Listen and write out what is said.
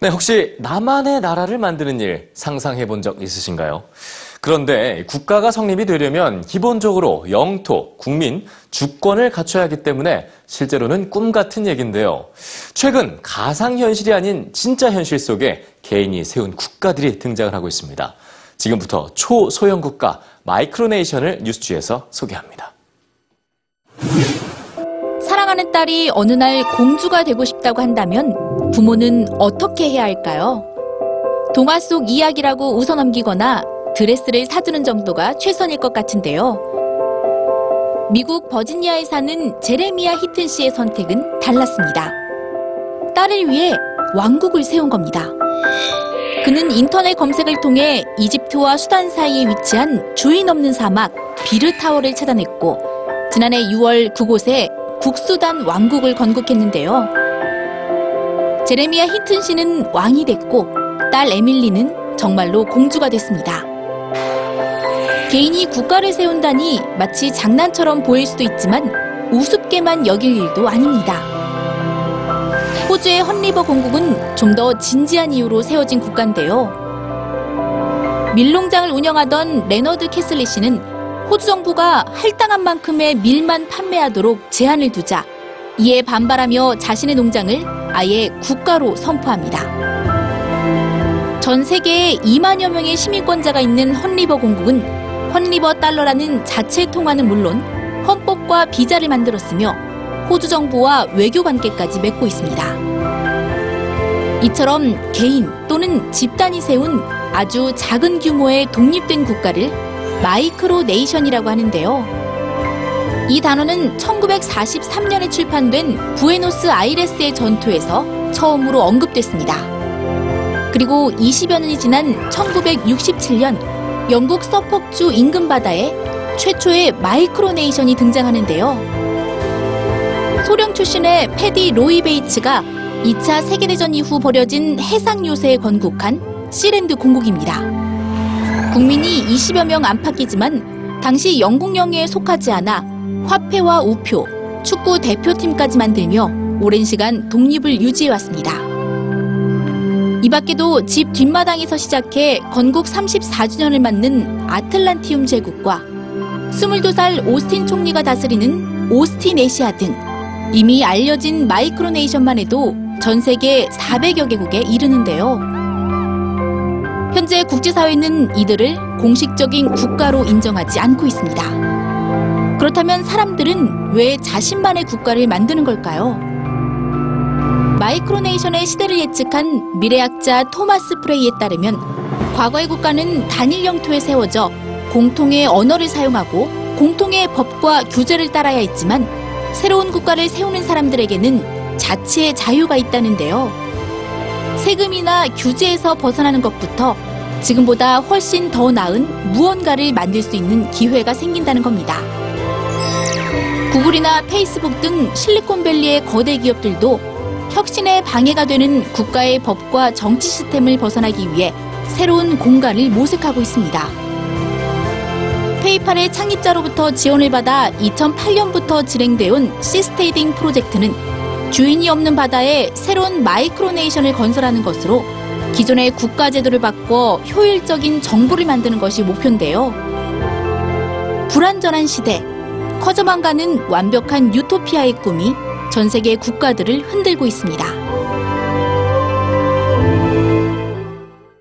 네, 혹시 나만의 나라를 만드는 일 상상해 본 적 있으신가요? 그런데 국가가 성립이 되려면 기본적으로 영토, 국민, 주권을 갖춰야 하기 때문에 실제로는 꿈 같은 얘기인데요. 최근 가상현실이 아닌 진짜 현실 속에 개인이 세운 국가들이 등장을 하고 있습니다. 지금부터 초소형 국가 마이크로네이션을 뉴스주에서 소개합니다. 사랑하는 딸이 어느 날 공주가 되고 싶다고 한다면 부모는 어떻게 해야 할까요? 동화 속 이야기라고 웃어넘기거나 드레스를 사주는 정도가 최선일 것 같은데요. 미국 버지니아에 사는 제레미아 히튼 씨의 선택은 달랐습니다. 딸을 위해 왕국을 세운 겁니다. 그는 인터넷 검색을 통해 이집트와 수단 사이에 위치한 주인 없는 사막 비르타워를 찾아냈고 지난해 6월 그곳에 북수단 왕국을 건국했는데요. 제레미아 히튼 씨는 왕이 됐고 딸 에밀리는 정말로 공주가 됐습니다. 개인이 국가를 세운다니 마치 장난처럼 보일 수도 있지만 우습게만 여길 일도 아닙니다. 호주의 헌리버 공국은 좀 더 진지한 이유로 세워진 국가인데요. 밀농장을 운영하던 레너드 캐슬리 씨는 호주 정부가 할당한 만큼의 밀만 판매하도록 제한을 두자 이에 반발하며 자신의 농장을 아예 국가로 선포합니다. 전 세계에 2만여 명의 시민권자가 있는 헛리버 공국은 헛리버 달러라는 자체 통화는 물론 헌법과 비자를 만들었으며 호주 정부와 외교 관계까지 맺고 있습니다. 이처럼 개인 또는 집단이 세운 아주 작은 규모의 독립된 국가를 micronation이라고 하는데요. 이 단어는 1943년에 출판된 부에노스 아이레스의 전투에서 처음으로 언급됐습니다. 그리고 20여 년이 지난 1967년 영국 서퍽주 인근 바다에 최초의 micronation이 등장하는데요. 소령 출신의 패디 로이 베이츠가 2차 세계대전 이후 벌여진 해상 요새에 건국한 시랜드 공국입니다. 국민이 20여 명 안팎이지만 당시 영국 영해에 속하지 않아 화폐와 우표, 축구 대표팀까지 만들며 오랜 시간 독립을 유지해왔습니다. 이 밖에도 집 뒷마당에서 시작해 건국 34주년을 맞는 아틀란티움 제국과 22살 오스틴 총리가 다스리는 오스티네시아 등 이미 알려진 micronation만 해도 전 세계 400여 개국에 이르는데요. 현재 국제사회는 이들을 공식적인 국가로 인정하지 않고 있습니다. 그렇다면 사람들은 왜 자신만의 국가를 만드는 걸까요? micronation의 시대를 예측한 미래학자 토마스 프레이에 따르면 과거의 국가는 단일 영토에 세워져 공통의 언어를 사용하고 공통의 법과 규제를 따라야 했지만 새로운 국가를 세우는 사람들에게는 자치의 자유가 있다는데요. 세금이나 규제에서 벗어나는 것부터 지금보다 훨씬 더 나은 무언가를 만들 수 있는 기회가 생긴다는 겁니다. 구글이나 페이스북 등 실리콘밸리의 거대 기업들도 혁신에 방해가 되는 국가의 법과 정치 시스템을 벗어나기 위해 새로운 공간을 모색하고 있습니다. 페이팔의 창립자로부터 지원을 받아 2008년부터 진행되어 온 Seasteading 프로젝트는 주인이 없는 바다에 새로운 micronation을 건설하는 것으로 기존의 국가 제도를 바꿔 효율적인 정부를 만드는 것이 목표인데요. 불완전한 시대, 커져만 가는 완벽한 유토피아의 꿈이 전 세계 국가들을 흔들고 있습니다.